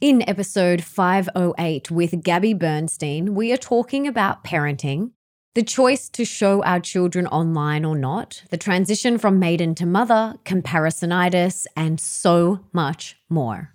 In episode 508 with Gabby Bernstein, we are talking about parenting, the choice to show our children online or not, the transition from maiden to mother, comparisonitis, and so much more.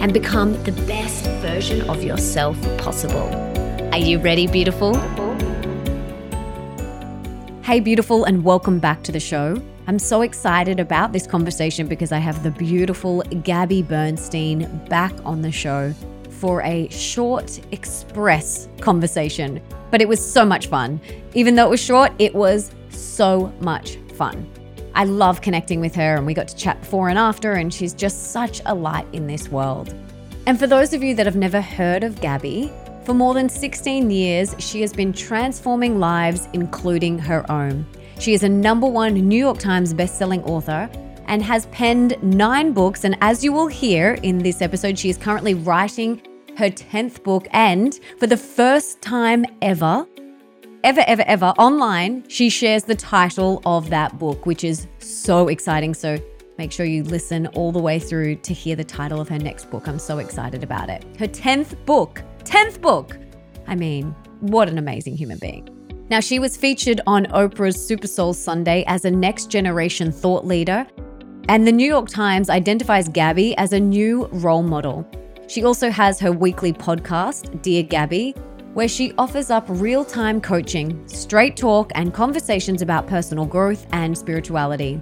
and become the best version of yourself possible. Are you ready, beautiful? Hey, beautiful, and welcome back to the show. I'm so excited about this conversation because I have the beautiful Gabby Bernstein back on the show for a short express conversation. But it was so much fun. Even though it was short, it was so much fun. I love connecting with her, and we got to chat before and after, and she's just such a light in this world. And for those of you that have never heard of Gabby, for more than 16 years, she has been transforming lives, including her own. She is a number one New York Times bestselling author and has penned nine books. And as you will hear in this episode, she is currently writing her 10th book. And for the first time ever, ever, ever, ever online, she shares the title of that book, which is so exciting. So Make sure you listen all the way through to hear the title of her next book. I'm so excited about it. Her 10th book. 10th book. I mean, what an amazing human being. Now, she was featured on Oprah's Super Soul Sunday as a next generation thought leader, and the New York Times identifies Gabby as a new role model. She also has her weekly podcast, Dear Gabby, where she offers up real time coaching, straight talk, and conversations about personal growth and spirituality.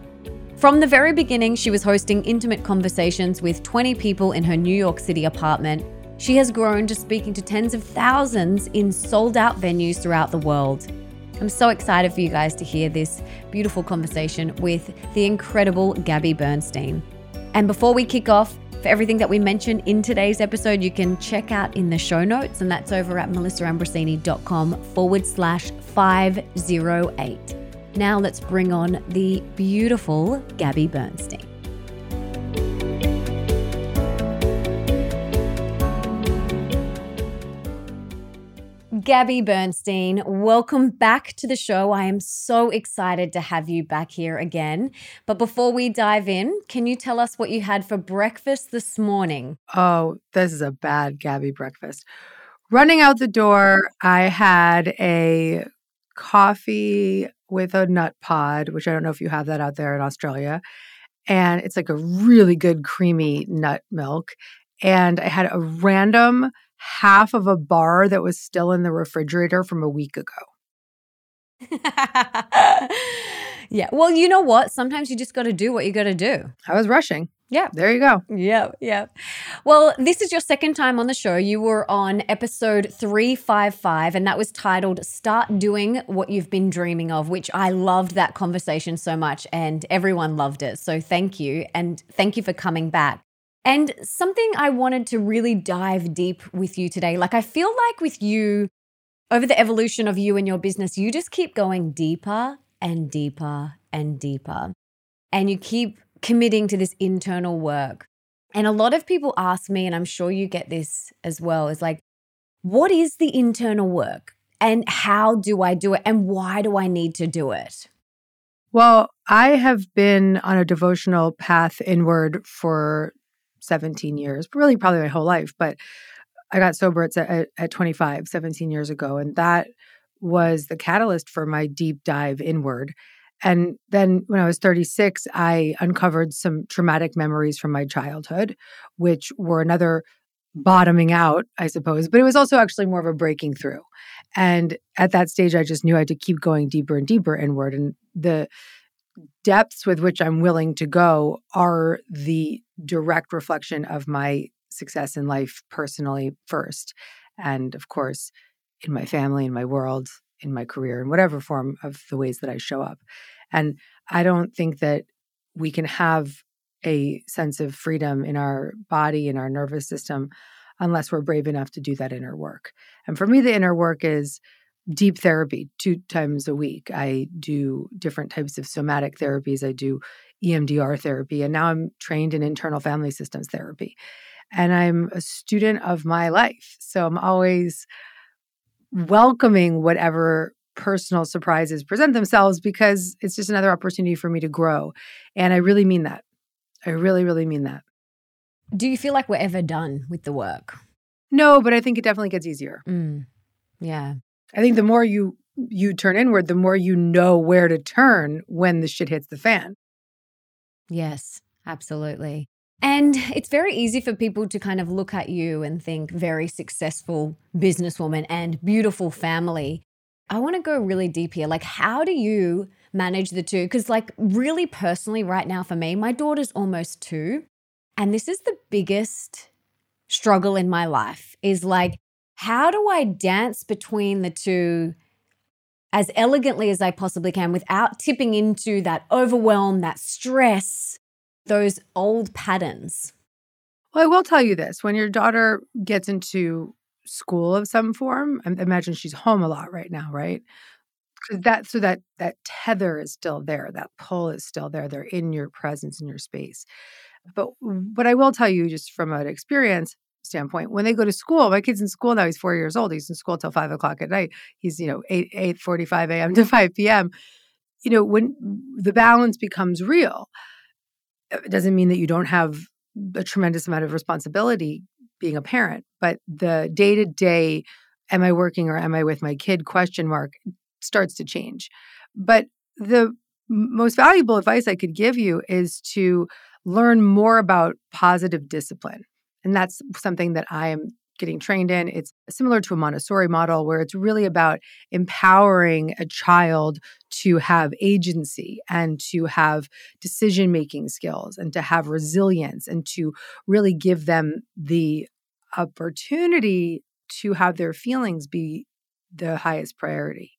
From the very beginning, she was hosting intimate conversations with 20 people in her New York City apartment. She has grown to speaking to tens of thousands in sold out venues throughout the world. I'm so excited for you guys to hear this beautiful conversation with the incredible Gabby Bernstein. And before we kick off, for everything that we mentioned in today's episode, you can check out in the show notes, and that's over at melissaambrosini.com forward slash 508. Now let's bring on the beautiful Gabby Bernstein. Gabby Bernstein, welcome back to the show. I am so excited to have you back here again. But before we dive in, can you tell us what you had for breakfast this morning? Oh, this is a bad Gabby breakfast. Running out the door, I had a coffee with a nut pod, which I don't know if you have that out there in Australia. And it's like a really good creamy nut milk. And I had a random half of a bar that was still in the refrigerator from a week ago. yeah. Well, you know what? Sometimes you just got to do what you got to do. I was rushing. Yeah. There you go. Yeah. Yeah. Well, this is your second time on the show. You were on episode 355, and that was titled Start Doing What You've Been Dreaming of, which I loved that conversation so much, and everyone loved it. So thank you. And thank you for coming back. And something I wanted to really dive deep with you today, like I feel like with you, over the evolution of you and your business, you just keep going deeper and deeper and deeper. And you keep committing to this internal work. And a lot of people ask me, and I'm sure you get this as well, is like, what is the internal work? And how do I do it? And why do I need to do it? Well, I have been on a devotional path inward for 17 years, really probably my whole life. But I got sober at, at, at 25, 17 years ago. And that was the catalyst for my deep dive inward. And then when I was 36, I uncovered some traumatic memories from my childhood, which were another bottoming out, I suppose, but it was also actually more of a breaking through. And at that stage, I just knew I had to keep going deeper and deeper inward. And the depths with which I'm willing to go are the direct reflection of my success in life personally first. And of course, in my family, in my world, in my career in whatever form of the ways that I show up. And I don't think that we can have a sense of freedom in our body, in our nervous system, unless we're brave enough to do that inner work. And for me, the inner work is deep therapy two times a week. I do different types of somatic therapies. I do EMDR therapy, and now I'm trained in internal family systems therapy. And I'm a student of my life. So I'm always welcoming whatever personal surprises present themselves because it's just another opportunity for me to grow. And I really mean that. I really, really mean that. Do you feel like we're ever done with the work? No, but I think it definitely gets easier. Mm. Yeah. I think the more you you turn inward, the more you know where to turn when the shit hits the fan. Yes, absolutely. And it's very easy for people to kind of look at you and think very successful businesswoman and beautiful family. I want to go really deep here. Like, how do you manage the two? Because, like, really personally, right now for me, my daughter's almost two. And this is the biggest struggle in my life is like, how do I dance between the two as elegantly as I possibly can without tipping into that overwhelm, that stress, those old patterns? Well, I will tell you this when your daughter gets into school of some form. I imagine she's home a lot right now, right? That so that that tether is still there, that pull is still there. They're in your presence, in your space. But what I will tell you, just from an experience standpoint, when they go to school, my kid's in school now. He's four years old. He's in school till five o'clock at night. He's you know eight eight forty five a.m. to five p.m. You know when the balance becomes real, it doesn't mean that you don't have a tremendous amount of responsibility being a parent, but the day to day, am I working or am I with my kid question mark starts to change. But the most valuable advice I could give you is to learn more about positive discipline. And that's something that I am getting trained in. It's similar to a Montessori model where it's really about empowering a child to have agency and to have decision making skills and to have resilience and to really give them the opportunity to have their feelings be the highest priority.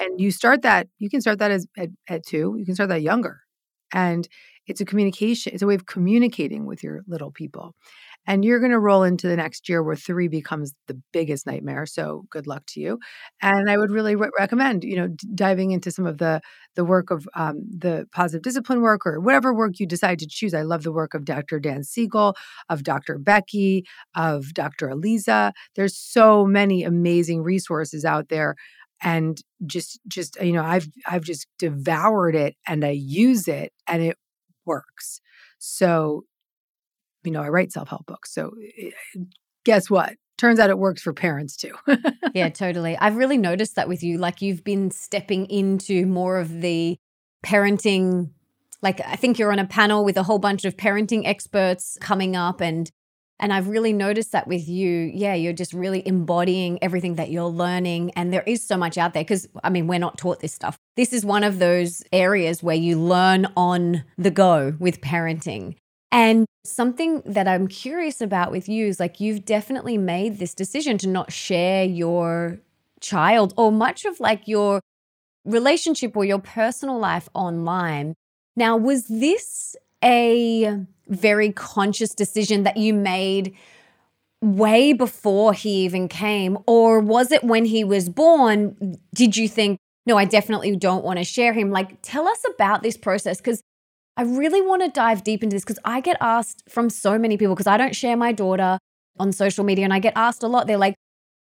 And you start that, you can start that as at, at two, you can start that younger. And it's a communication, it's a way of communicating with your little people. And you're going to roll into the next year where three becomes the biggest nightmare so good luck to you. And i would really re- recommend you know d- diving into some of the the work of um, the positive discipline work or whatever work you decide to choose. I love the work of dr dan siegel of dr becky of dr Eliza. there's so many amazing resources out there and just just you know i've i've just devoured it and i use it and it works so you know, I write self help books. So eh, guess what? Turns out it works for parents too. yeah, totally. I've really noticed that with you. Like you've been stepping into more of the parenting. Like I think you're on a panel with a whole bunch of parenting experts coming up and and I've really noticed that with you. Yeah, you're just really embodying everything that you're learning. And there is so much out there because, I mean, we're not taught this stuff. This is one of those areas where you learn on the go with parenting. And something that I'm curious about with you is like you've definitely made this decision to not share your child or much of like your relationship or your personal life online. Now, was this a very conscious decision that you made way before he even came? Or was it when he was born? Did you think, no, I definitely don't want to share him? Like, tell us about this process because I really want to dive deep into this because I get asked from so many people because I don't share my daughter on social media and I get asked a lot. They're like,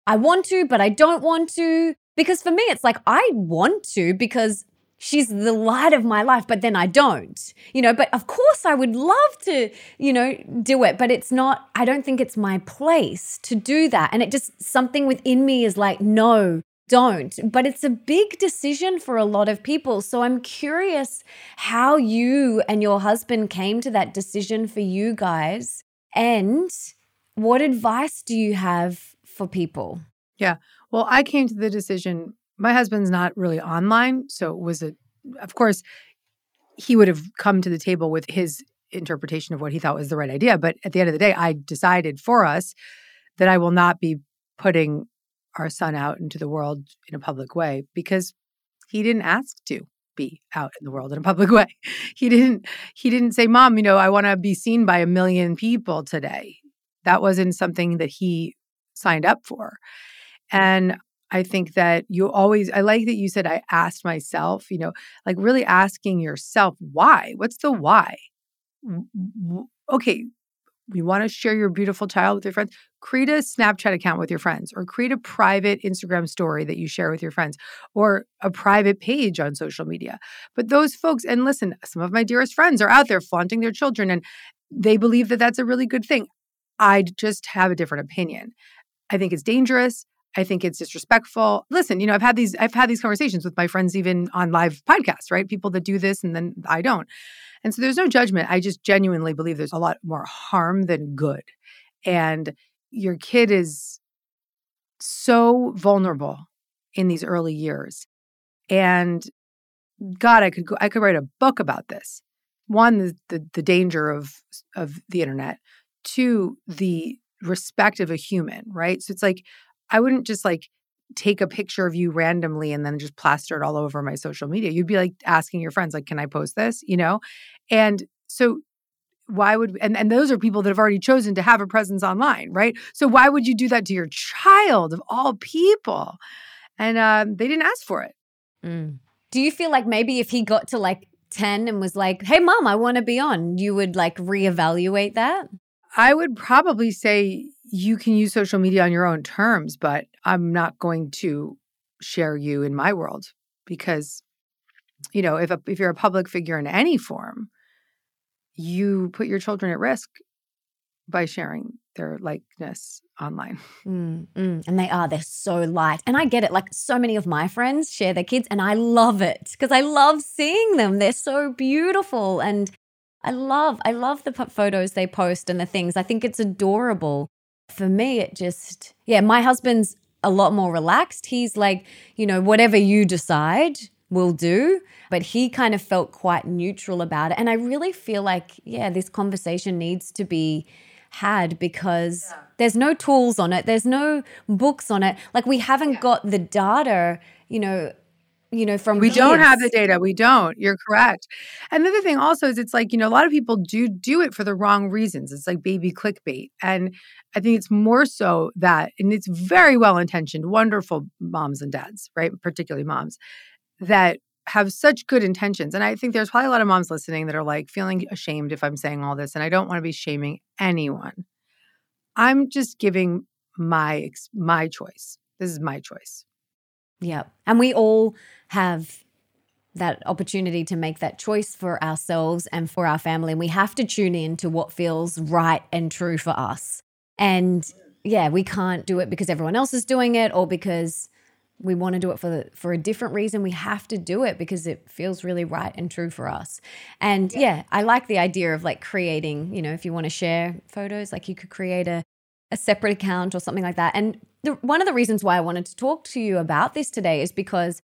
I want to, but I don't want to. Because for me, it's like, I want to because she's the light of my life, but then I don't, you know. But of course, I would love to, you know, do it, but it's not, I don't think it's my place to do that. And it just, something within me is like, no, don't. But it's a big decision for a lot of people. So I'm curious how you and your husband came to that decision for you guys. And what advice do you have for people? Yeah. Well, I came to the decision. My husband's not really online. So it was a, of course, he would have come to the table with his interpretation of what he thought was the right idea. But at the end of the day, I decided for us that I will not be putting our son out into the world in a public way because he didn't ask to be out in the world in a public way. He didn't he didn't say, "Mom, you know, I want to be seen by a million people today." That wasn't something that he signed up for. And I think that you always, I like that you said, I asked myself, you know, like really asking yourself, why? What's the why? Okay, you want to share your beautiful child with your friends, create a Snapchat account with your friends or create a private Instagram story that you share with your friends or a private page on social media. But those folks, and listen, some of my dearest friends are out there flaunting their children and they believe that that's a really good thing. I just have a different opinion. I think it's dangerous. I think it's disrespectful. Listen, you know, I've had these I've had these conversations with my friends even on live podcasts, right? People that do this and then I don't. And so there's no judgment. I just genuinely believe there's a lot more harm than good. And your kid is so vulnerable in these early years. And God, I could go, I could write a book about this. One, the, the, the danger of of the internet. Two, the respect of a human, right? So it's like I wouldn't just like take a picture of you randomly and then just plaster it all over my social media. You'd be like asking your friends, like, can I post this? You know? And so why would and, and those are people that have already chosen to have a presence online, right? So why would you do that to your child of all people? And um, they didn't ask for it. Mm. Do you feel like maybe if he got to like 10 and was like, hey, mom, I want to be on, you would like reevaluate that? I would probably say you can use social media on your own terms, but I'm not going to share you in my world because you know, if a, if you're a public figure in any form, you put your children at risk by sharing their likeness online. Mm. And they are, they're so light. And I get it. Like so many of my friends share their kids, and I love it because I love seeing them. They're so beautiful. And I love, I love the photos they post and the things. I think it's adorable. For me, it just, yeah, my husband's a lot more relaxed. He's like, you know, whatever you decide, will do. But he kind of felt quite neutral about it. And I really feel like, yeah, this conversation needs to be had because yeah. there's no tools on it, there's no books on it. Like we haven't yeah. got the data, you know, you know from we kids. don't have the data we don't you're correct and the other thing also is it's like you know a lot of people do do it for the wrong reasons it's like baby clickbait and i think it's more so that and it's very well intentioned wonderful moms and dads right particularly moms that have such good intentions. And I think there's probably a lot of moms listening that are like feeling ashamed if I'm saying all this. And I don't want to be shaming anyone. I'm just giving my my choice. This is my choice. Yeah. And we all have that opportunity to make that choice for ourselves and for our family. And we have to tune in to what feels right and true for us. And yeah, we can't do it because everyone else is doing it or because we want to do it for the, for a different reason we have to do it because it feels really right and true for us and yeah. yeah i like the idea of like creating you know if you want to share photos like you could create a, a separate account or something like that and the, one of the reasons why i wanted to talk to you about this today is because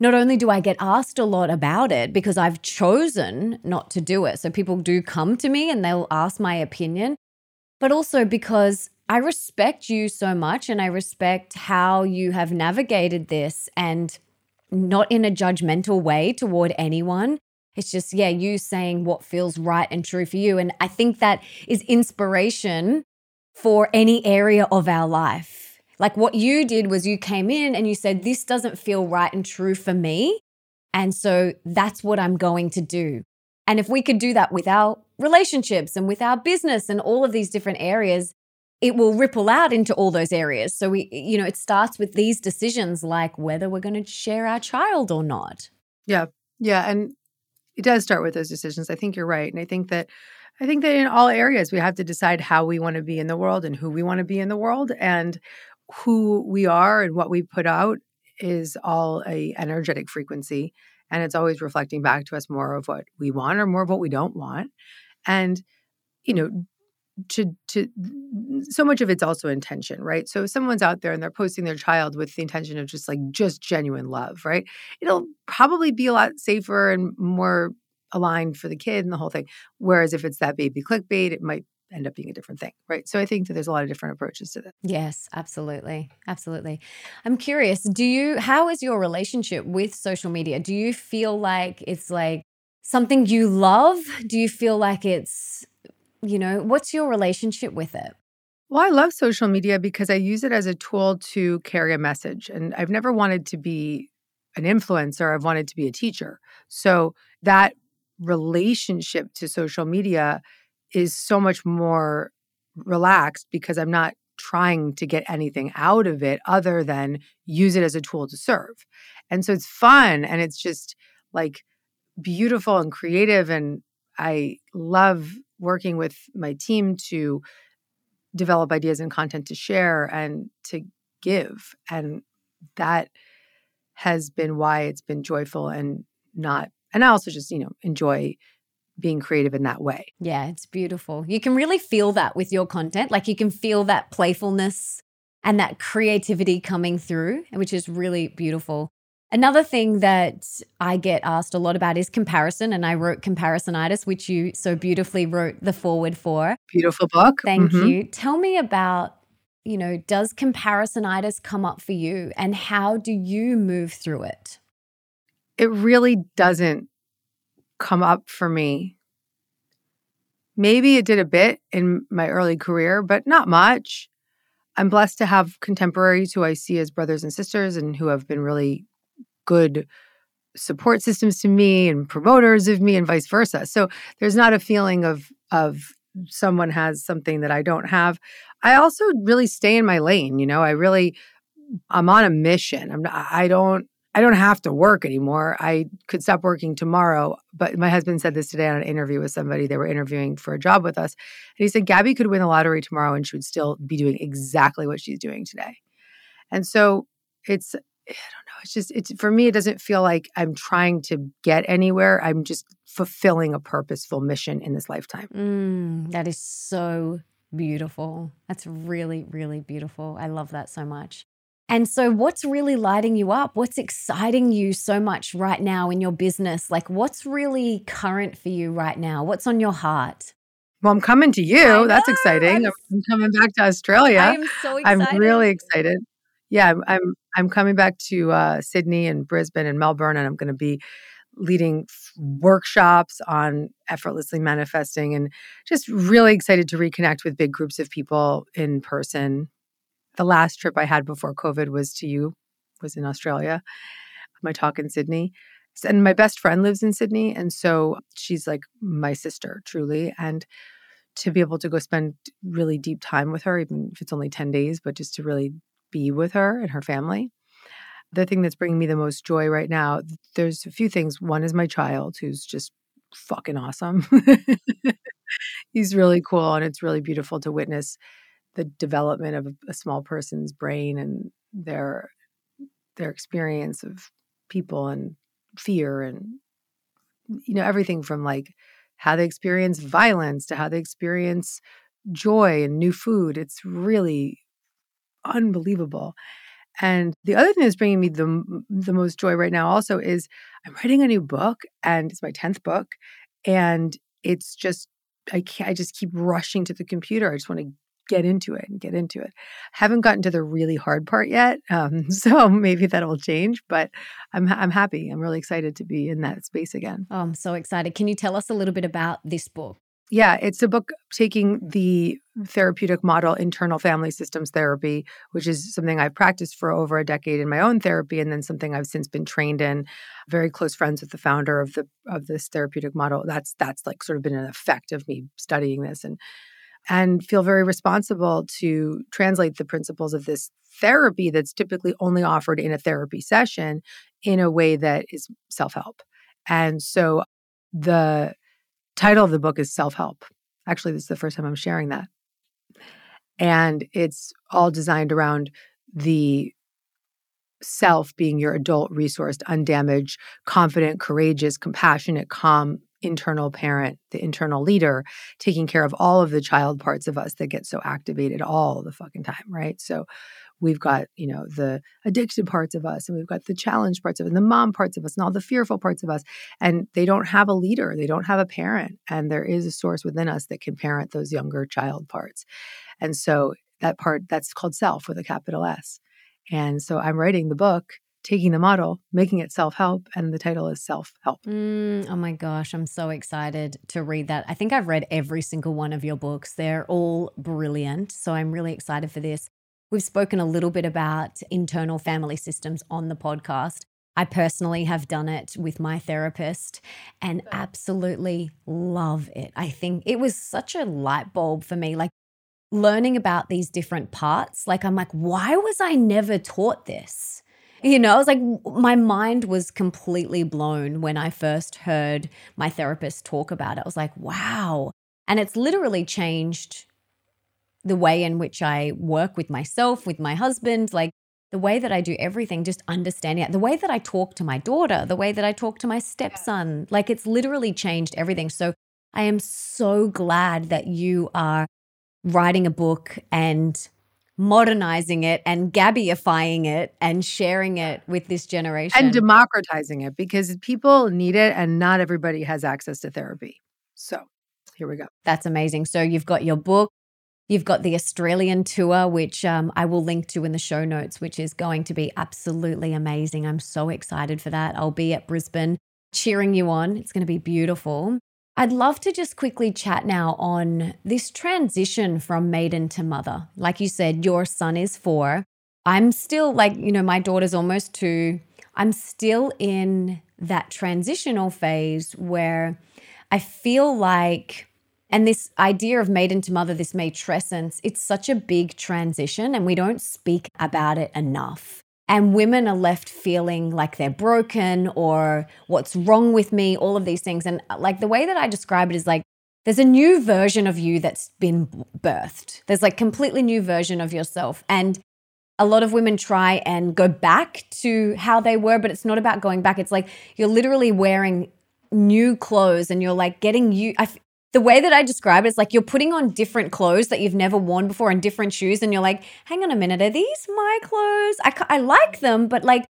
not only do I get asked a lot about it because I've chosen not to do it. So people do come to me and they'll ask my opinion, but also because I respect you so much and I respect how you have navigated this and not in a judgmental way toward anyone. It's just, yeah, you saying what feels right and true for you. And I think that is inspiration for any area of our life. Like what you did was you came in and you said, This doesn't feel right and true for me. And so that's what I'm going to do. And if we could do that with our relationships and with our business and all of these different areas, it will ripple out into all those areas. So we, you know, it starts with these decisions like whether we're going to share our child or not. Yeah. Yeah. And it does start with those decisions. I think you're right. And I think that I think that in all areas we have to decide how we want to be in the world and who we want to be in the world and who we are and what we put out is all a energetic frequency and it's always reflecting back to us more of what we want or more of what we don't want. And you know, to to so much of it's also intention right? So if someone's out there and they're posting their child with the intention of just like just genuine love right? It'll probably be a lot safer and more aligned for the kid and the whole thing. Whereas if it's that baby clickbait it might end up being a different thing right so i think that there's a lot of different approaches to that. yes absolutely absolutely i'm curious do you how is your relationship with social media do you feel like it's like something you love do you feel like it's you know, what's your relationship with it? Well, I love social media because I use it as a tool to carry a message. And I've never wanted to be an influencer, I've wanted to be a teacher. So that relationship to social media is so much more relaxed because I'm not trying to get anything out of it other than use it as a tool to serve. And so it's fun and it's just like beautiful and creative. And I love working with my team to develop ideas and content to share and to give. And that has been why it's been joyful and not, and I also just, you know, enjoy being creative in that way. Yeah, it's beautiful. You can really feel that with your content. Like you can feel that playfulness and that creativity coming through, which is really beautiful. Another thing that I get asked a lot about is comparison. And I wrote Comparisonitis, which you so beautifully wrote the forward for. Beautiful book. Thank mm-hmm. you. Tell me about, you know, does comparisonitis come up for you and how do you move through it? It really doesn't come up for me. Maybe it did a bit in my early career, but not much. I'm blessed to have contemporaries who I see as brothers and sisters and who have been really good support systems to me and promoters of me and vice versa. So there's not a feeling of of someone has something that I don't have. I also really stay in my lane, you know. I really I'm on a mission. I'm not, I don't I don't have to work anymore. I could stop working tomorrow. But my husband said this today on an interview with somebody. They were interviewing for a job with us. And he said, Gabby could win the lottery tomorrow and she would still be doing exactly what she's doing today. And so it's, I don't know. It's just, it's for me, it doesn't feel like I'm trying to get anywhere. I'm just fulfilling a purposeful mission in this lifetime. Mm, that is so beautiful. That's really, really beautiful. I love that so much. And so, what's really lighting you up? What's exciting you so much right now in your business? Like, what's really current for you right now? What's on your heart? Well, I'm coming to you. That's exciting. I'm, I'm, coming back to Australia. I'm so excited. I'm really excited. Yeah, I'm I'm, I'm coming back to uh, Sydney and Brisbane and Melbourne, and I'm going to be leading workshops on effortlessly manifesting, and just really excited to reconnect with big groups of people in person the last trip I had before COVID was to you, was in Australia. My talk in Sydney. And my best friend lives in Sydney. And so she's like my sister, truly. And to be able to go spend really deep time with her, even if it's only 10 days, but just to really be with her and her family. The thing that's bringing me the most joy right now, there's a few things. One is my child, who's just fucking awesome. He's really cool, and it's really beautiful to witness the development of a small person's brain and their their experience of people and fear and you know everything from like how they experience violence to how they experience joy and new food it's really unbelievable and the other thing that's bringing me the the most joy right now also is i'm writing a new book and it's my 10th book and it's just I can't, I just keep rushing to the computer. I just want to get into it and get into it. Haven't gotten to the really hard part yet, um, so maybe that will change. But I'm I'm happy. I'm really excited to be in that space again. Oh, I'm so excited. Can you tell us a little bit about this book? Yeah, it's a book taking the therapeutic model, internal family systems therapy, which is something I've practiced for over a decade in my own therapy, and then something I've since been trained in. Very close friends with the founder of the of this therapeutic model. That's that's like sort of been an effect of me studying this and and feel very responsible to translate the principles of this therapy that's typically only offered in a therapy session in a way that is self help. And so the title of the book is Self Help. Actually, this is the first time I'm sharing that. And it's all designed around the self being your adult resourced, undamaged, confident, courageous, compassionate, calm, internal parent, the internal leader, taking care of all of the child parts of us that get so activated all the fucking time, right? So we've got, you know, the addicted parts of us and we've got the challenge parts of it and the mom parts of us and all the fearful parts of us. And they don't have a leader, they don't have a parent. And there is a source within us that can parent those younger child parts. And so that part, that's called self with a capital S. And so I'm writing the book taking the model, making it self help, and the title is Self Help. Mm, oh my gosh, I'm so excited to read that. I think I've read every single one of your books. They're all brilliant. So I'm really excited for this. We've spoken a little bit about internal family systems on the podcast. I personally have done it with my therapist and absolutely love it. I think it was such a light bulb for me. Like learning about these different parts, like I'm like, why was I never taught this? You know, I was like, my mind was completely blown when I first heard my therapist talk about it. I was like, wow. And it's literally changed the way in which I work with myself, with my husband, like the way that I do everything, just understanding it, the way that I talk to my daughter, the way that I talk to my stepson, like it's literally changed everything. So I am so glad that you are writing a book and modernizing it and Gabbyifying it and sharing it with this generation. And democratizing it because people need it and not everybody has access to therapy. So here we go. That's amazing. So you've got your book, you've got the Australian tour, which um, I will link to in the show notes, which is going to be absolutely amazing. I'm so excited for that. I'll be at Brisbane cheering you on. It's going to be beautiful. I'd love to just quickly chat now on this transition from maiden to mother. Like you said, your son is four. I'm still like, you know, my daughter's almost two. I'm still in that transitional phase where I feel like, and this idea of maiden to mother, this matrescence, it's such a big transition and we don't speak about it enough. And women are left feeling like they're broken or what's wrong with me, all of these things. And uh, like the way that I describe it is like there's a new version of you that's been birthed. There's like completely new version of yourself. And a lot of women try and go back to how they were, but it's not about going back. It's like you're literally wearing new clothes and you're like getting you. I, the way that I describe it is like you're putting on different clothes that you've never worn before and different shoes, and you're like, hang on a minute, are these my clothes? I, I like them, but like,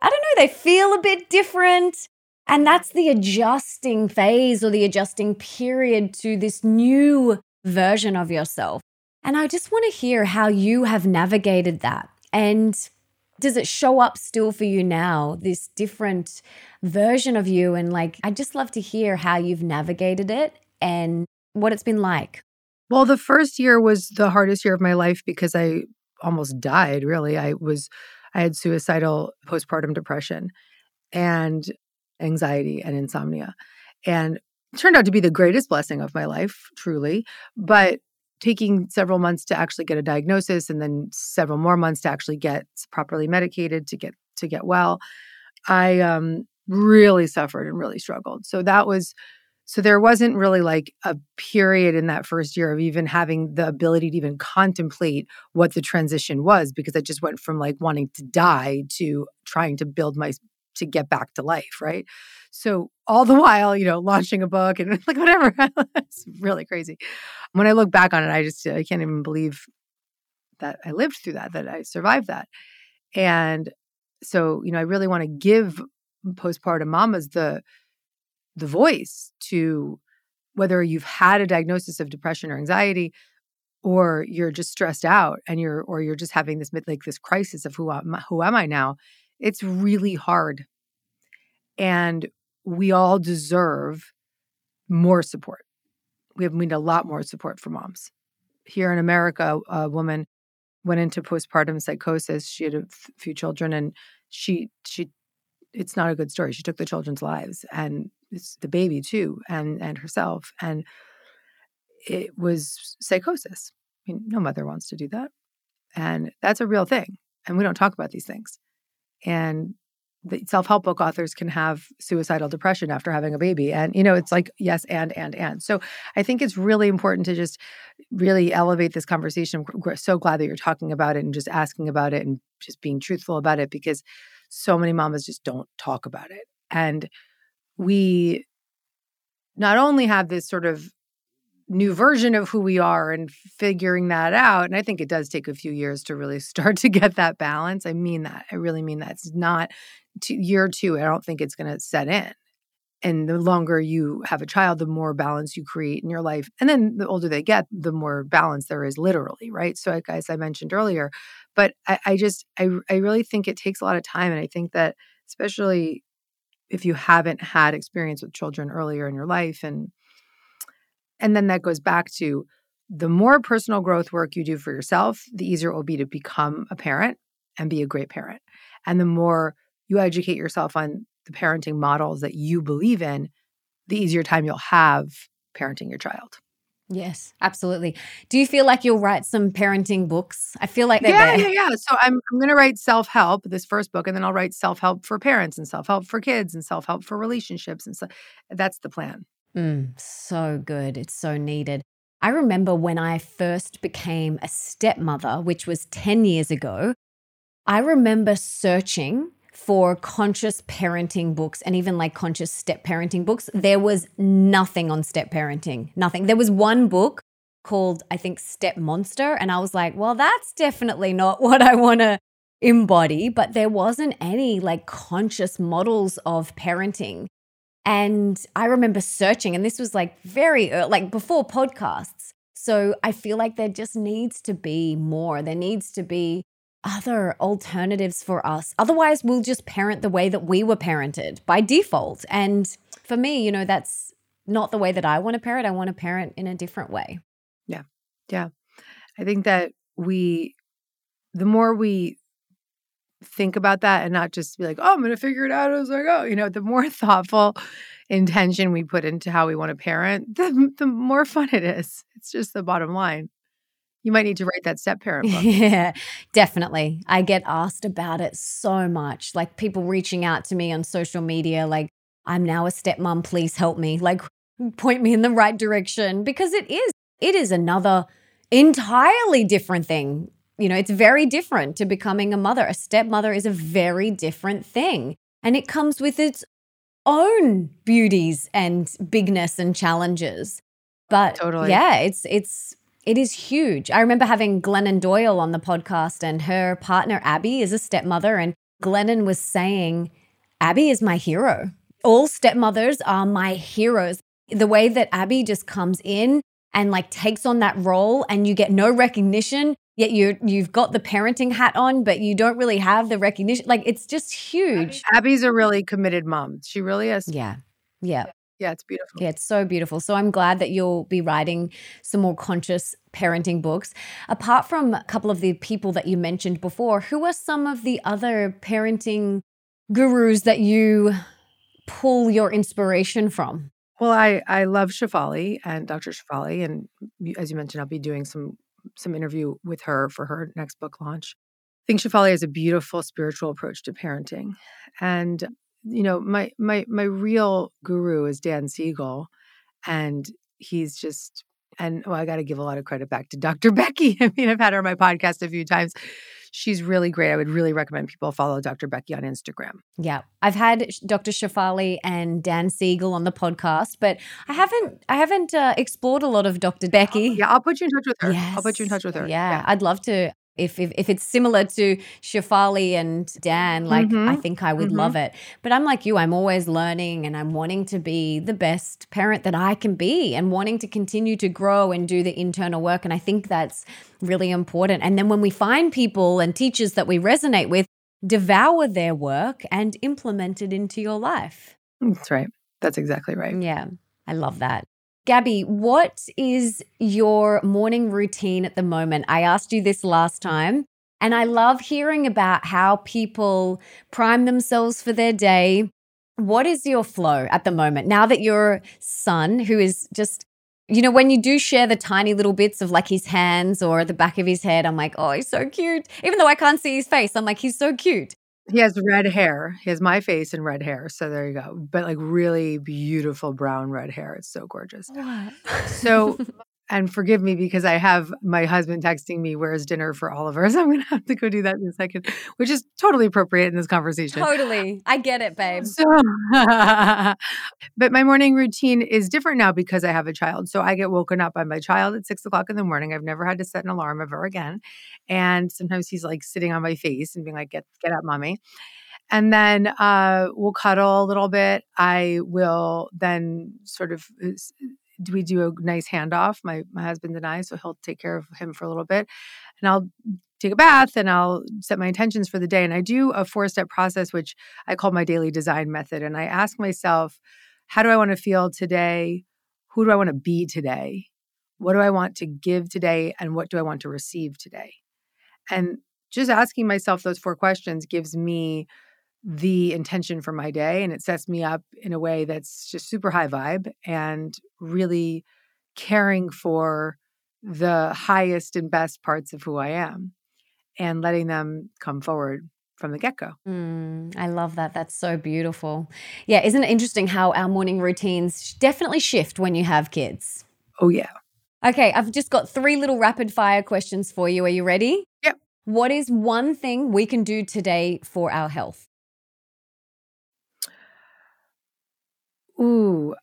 I don't know, they feel a bit different. And that's the adjusting phase or the adjusting period to this new version of yourself. And I just want to hear how you have navigated that. And does it show up still for you now, this different version of you? And like, I'd just love to hear how you've navigated it and what it's been like? Well, the first year was the hardest year of my life because I almost died, really. I was I had suicidal postpartum depression and anxiety and insomnia. And turned out to be the greatest blessing of my life, truly. But taking several months to actually get a diagnosis and then several more months to actually get properly medicated to get to get well, I um really suffered and really struggled. So that was so there wasn't really like a period in that first year of even having the ability to even contemplate what the transition was because I just went from like wanting to die to trying to build my to get back to life, right? So all the while, you know, launching a book and like whatever. it's really crazy. When I look back on it, I just I can't even believe that I lived through that, that I survived that. And so, you know, I really want to give postpartum mamas the the voice to whether you've had a diagnosis of depression or anxiety or you're just stressed out and you're or you're just having this like this crisis of who am, who am I now it's really hard. And we all deserve more support. We have need a lot more support for moms. Here in America a woman went into postpartum psychosis. She had a few children and she she it's not a good story. She took the children's lives and the baby too and and herself and it was psychosis. I mean, no mother wants to do that and that's a real thing and we don't talk about these things and the self-help book authors can have suicidal depression after having a baby and you know it's like yes and and and. So i think it's really important to just really elevate this conversation i'm so glad that you're talking about it and just asking about it and just being truthful about it because so many mamas just don't talk about it and we not only have this sort of new version of who we are and figuring that out. And I think it does take a few years to really start to get that balance. I mean that. I really mean that. It's not year two. I don't think it's going to set in. and the longer you have a child, the more balance you create in your life. And then the older they get, the more balance there is literally, right? So, like, as I mentioned earlier, but I, I just, I, I really think it takes a lot of time. And I think that, especially if you haven't had experience with children earlier in your life, and, and then that goes back to the more personal growth work you do for yourself, the easier it will be to become a parent and be a great parent. And the more you educate yourself on the parenting models that you believe in, the easier time you'll have parenting your child. Yes, absolutely. Do you feel like you'll write some parenting books? I feel like yeah, yeah, yeah. So I'm I'm going to write self help this first book, and then I'll write self help for parents and self help for kids and self help for relationships, and so that's the plan. Mm, so good. It's so needed. I remember when I first became a stepmother, which was 10 years ago, I remember searching for conscious parenting books and even like conscious step parenting books. There was nothing on step parenting, nothing. There was one book called, I think, Step Monster. And I was like, well, that's definitely not what I want to embody. But there wasn't any like conscious models of parenting. And I remember searching, and this was like very early, like before podcasts. So I feel like there just needs to be more. There needs to be other alternatives for us. Otherwise, we'll just parent the way that we were parented by default. And for me, you know, that's not the way that I want to parent. I want to parent in a different way. Yeah. Yeah. I think that we, the more we think about that and not just be like, oh, I'm going to figure it out as I go, oh, you know, the more thoughtful intention we put into how we want to parent, the, the more fun it is. It's just the bottom line. You might need to write that step parent book. yeah, definitely. I get asked about it so much. Like people reaching out to me on social media, like, I'm now a stepmom, please help me. Like, point me in the right direction because it is, it is another entirely different thing. You know, it's very different to becoming a mother. A stepmother is a very different thing. And it comes with its own beauties and bigness and challenges. But totally. yeah, it's it's it is huge. I remember having Glennon Doyle on the podcast, and her partner, Abby, is a stepmother. And Glennon was saying, Abby is my hero. All stepmothers are my heroes. The way that Abby just comes in and like takes on that role, and you get no recognition, yet you you've got the parenting hat on, but you don't really have the recognition. Like it's just huge. Abby's a really committed mom. She really is. Yeah. Yeah. Yeah, it's beautiful. Yeah, it's so beautiful. So I'm glad that you'll be writing some more conscious parenting books. Apart from a couple of the people that you mentioned before, who are some of the other parenting gurus that you pull your inspiration from? Well, I I love Shefali and Dr. Shefali, and as you mentioned, I'll be doing some some interview with her for her next book launch. I think Shefali has a beautiful spiritual approach to parenting, and you know, my my my real guru is Dan Siegel, and he's just and oh, I got to give a lot of credit back to Dr. Becky. I mean, I've had her on my podcast a few times. She's really great. I would really recommend people follow Dr. Becky on Instagram. Yeah. I've had Dr. Shefali and Dan Siegel on the podcast, but I haven't I haven't uh, explored a lot of Dr. Becky. Yeah, I'll put you in touch with her. Yes. I'll put you in touch with her. Yeah, yeah. I'd love to if, if, if it's similar to Shefali and Dan, like mm-hmm. I think I would mm-hmm. love it. But I'm like you, I'm always learning and I'm wanting to be the best parent that I can be and wanting to continue to grow and do the internal work. And I think that's really important. And then when we find people and teachers that we resonate with, devour their work and implement it into your life. That's right. That's exactly right. Yeah. I love that. Gabby, what is your morning routine at the moment? I asked you this last time, and I love hearing about how people prime themselves for their day. What is your flow at the moment? Now that your son, who is just, you know, when you do share the tiny little bits of like his hands or the back of his head, I'm like, oh, he's so cute. Even though I can't see his face, I'm like, he's so cute. He has red hair. He has my face and red hair. So there you go. But like really beautiful brown red hair. It's so gorgeous. What? So and forgive me because I have my husband texting me, where's dinner for all of us? I'm going to have to go do that in a second, which is totally appropriate in this conversation. Totally. I get it, babe. So, but my morning routine is different now because I have a child. So I get woken up by my child at six o'clock in the morning. I've never had to set an alarm ever again. And sometimes he's like sitting on my face and being like, get, get up, mommy. and then uh, we'll cuddle a little bit. I will then sort of we do a nice handoff. My my husband and I, so he'll take care of him for a little bit, and I'll take a bath and I'll set my intentions for the day. And I do a four step process, which I call my daily design method. And I ask myself, how do I want to feel today? Who do I want to be today? What do I want to give today? And what do I want to receive today? And just asking myself those four questions gives me the intention for my day and it sets me up in a way that's just super high vibe and really caring for the highest and best parts of who I am and letting them come forward from the get go. Mm, I love that. That's so beautiful. Yeah, isn't it interesting how our morning routines definitely shift when you have kids? Oh, yeah. Okay, I've just got three little rapid fire questions for you. Are you ready? Yep. What is one thing we can do today for our health? Ooh,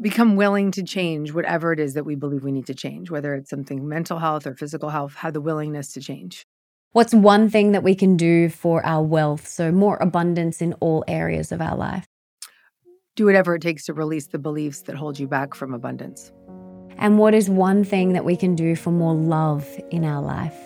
become willing to change whatever it is that we believe we need to change, whether it's something mental health or physical health, have the willingness to change. What's one thing that we can do for our wealth? So, more abundance in all areas of our life. Do whatever it takes to release the beliefs that hold you back from abundance. And what is one thing that we can do for more love in our life?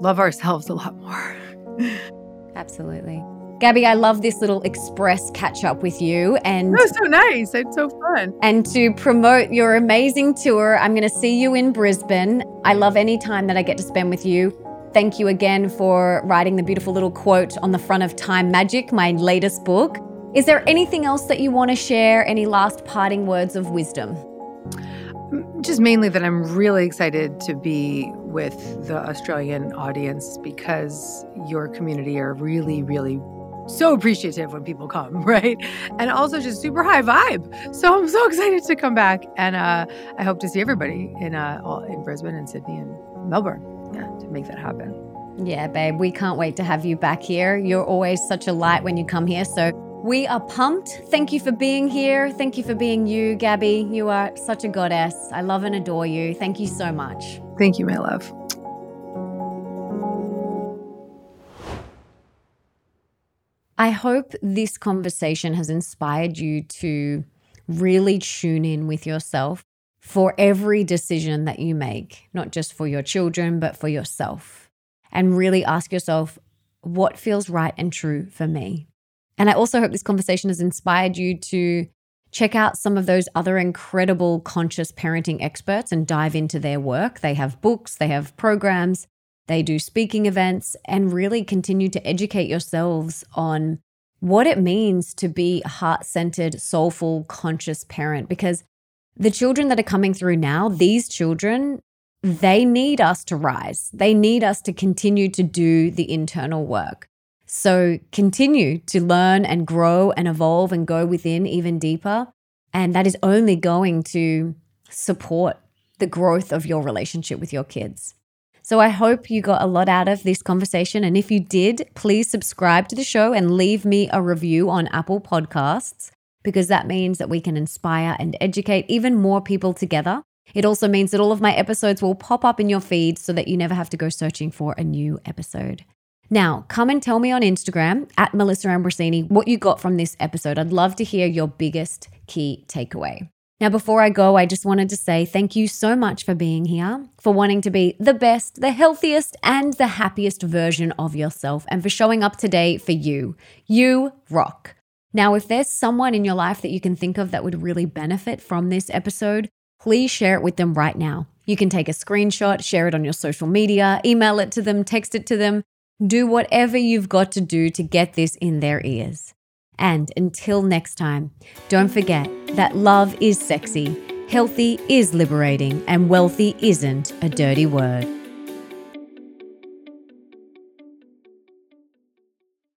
Love ourselves a lot more. Absolutely. Gabby, I love this little express catch up with you. And that was so nice. It's so fun. And to promote your amazing tour, I'm going to see you in Brisbane. I love any time that I get to spend with you. Thank you again for writing the beautiful little quote on the front of Time Magic, my latest book. Is there anything else that you want to share? Any last parting words of wisdom? Just mainly that I'm really excited to be with the Australian audience because your community are really, really so appreciative when people come, right? And also just super high vibe. So I'm so excited to come back, and uh, I hope to see everybody in uh, all, in Brisbane and Sydney and Melbourne. Yeah, to make that happen. Yeah, babe, we can't wait to have you back here. You're always such a light when you come here, so we are pumped. Thank you for being here. Thank you for being you, Gabby. You are such a goddess. I love and adore you. Thank you so much. Thank you, my love. I hope this conversation has inspired you to really tune in with yourself for every decision that you make, not just for your children, but for yourself. And really ask yourself, what feels right and true for me? And I also hope this conversation has inspired you to check out some of those other incredible conscious parenting experts and dive into their work. They have books, they have programs, they do speaking events and really continue to educate yourselves on what it means to be a heart centered, soulful, conscious parent. Because the children that are coming through now, these children, they need us to rise. They need us to continue to do the internal work. So continue to learn and grow and evolve and go within even deeper. And that is only going to support the growth of your relationship with your kids. So I hope you got a lot out of this conversation. And if you did, please subscribe to the show and leave me a review on Apple Podcasts because that means that we can inspire and educate even more people together. It also means that all of my episodes will pop up in your feed so that you never have to go searching for a new episode. Now, come and tell me on Instagram at Melissa Ambrosini what you got from this episode. I'd love to hear your biggest key takeaway. Now, before I go, I just wanted to say thank you so much for being here, for wanting to be the best, the healthiest, and the happiest version of yourself, and for showing up today for you. You rock. Now, if there's someone in your life that you can think of that would really benefit from this episode, please share it with them right now. You can take a screenshot, share it on your social media, email it to them, text it to them. Do whatever you've got to do to get this in their ears. And until next time, don't forget that love is sexy, healthy is liberating, and wealthy isn't a dirty word.